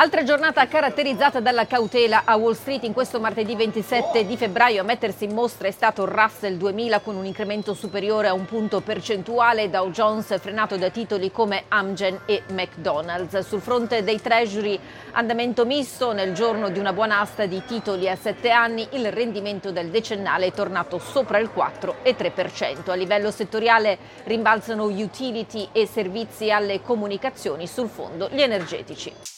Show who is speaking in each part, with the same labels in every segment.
Speaker 1: Altra giornata caratterizzata dalla cautela a Wall Street. In questo martedì 27 di febbraio a mettersi in mostra è stato Russell 2000 con un incremento superiore a un punto percentuale. Dow Jones frenato da titoli come Amgen e McDonald's. Sul fronte dei treasury andamento misto. Nel giorno di una buona asta di titoli a 7 anni il rendimento del decennale è tornato sopra il 4,3%. A livello settoriale rimbalzano utility e servizi alle comunicazioni. Sul fondo gli energetici.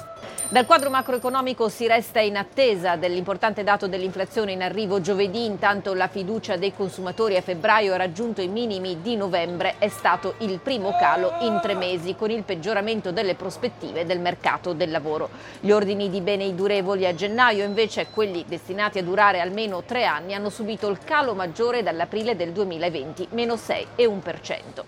Speaker 1: Dal quadro macroeconomico si resta in attesa dell'importante dato dell'inflazione in arrivo giovedì, intanto la fiducia dei consumatori a febbraio ha raggiunto i minimi di novembre, è stato il primo calo in tre mesi con il peggioramento delle prospettive del mercato del lavoro. Gli ordini di beni durevoli a gennaio invece, quelli destinati a durare almeno tre anni, hanno subito il calo maggiore dall'aprile del 2020, meno 6,1%.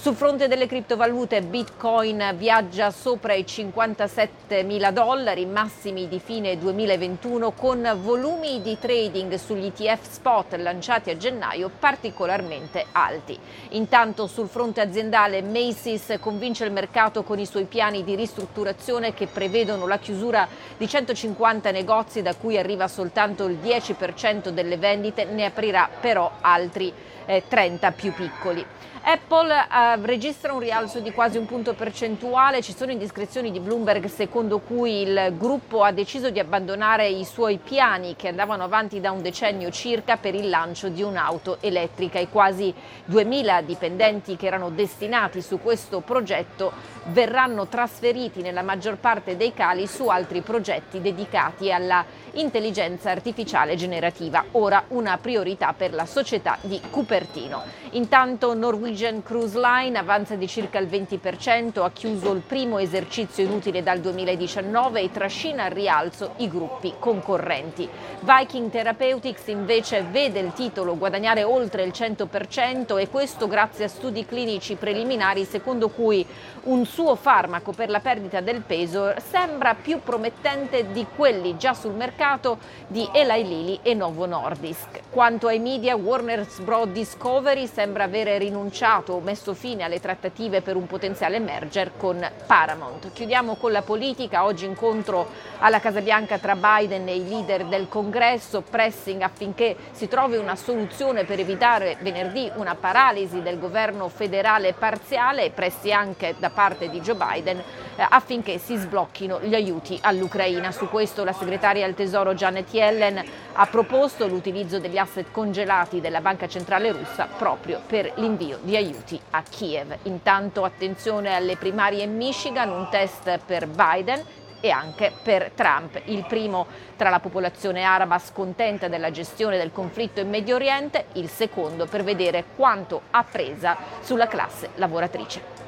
Speaker 1: Sul fronte delle criptovalute Bitcoin viaggia sopra i 57 mila dollari, massimi di fine 2021, con volumi di trading sugli ETF spot lanciati a gennaio particolarmente alti. Intanto sul fronte aziendale Macy's convince il mercato con i suoi piani di ristrutturazione che prevedono la chiusura di 150 negozi da cui arriva soltanto il 10% delle vendite, ne aprirà però altri eh, 30 più piccoli. Apple eh, registra un rialzo di quasi un punto percentuale, ci sono indiscrezioni di Bloomberg secondo cui il gruppo ha deciso di abbandonare i suoi piani che andavano avanti da un decennio circa per il lancio di un'auto elettrica. I quasi 2000 dipendenti che erano destinati su questo progetto verranno trasferiti nella maggior parte dei cali su altri progetti dedicati alla intelligenza artificiale generativa, ora una priorità per la società di Cupertino. Intanto Norwegian Cruise Line avanza di circa il 20%, ha chiuso il primo esercizio inutile dal 2019 e trascina al rialzo i gruppi concorrenti. Viking Therapeutics invece vede il titolo guadagnare oltre il 100% e questo grazie a studi clinici preliminari secondo cui un suo farmaco per la perdita del peso sembra più promettente di quelli già sul mercato di Eli Lilly e Novo Nordisk. Quanto ai media, Warner Bros. Discovery sembra avere rinunciato o messo fine alle trattative per un potenziale merger con Paramount. Chiudiamo con la politica, oggi incontro alla Casa Bianca tra Biden e i leader del congresso, pressing affinché si trovi una soluzione per evitare venerdì una paralisi del governo federale parziale. Pressi anche da parte di Joe Biden affinché si sblocchino gli aiuti all'Ucraina. Su questo la segretaria al Tesoro Janet Yellen ha proposto l'utilizzo degli asset congelati della Banca Centrale russa proprio per l'invio di aiuti a Kiev. Intanto attenzione alle primarie in Michigan, un test per Biden e anche per Trump, il primo tra la popolazione araba scontenta della gestione del conflitto in Medio Oriente, il secondo per vedere quanto ha presa sulla classe lavoratrice.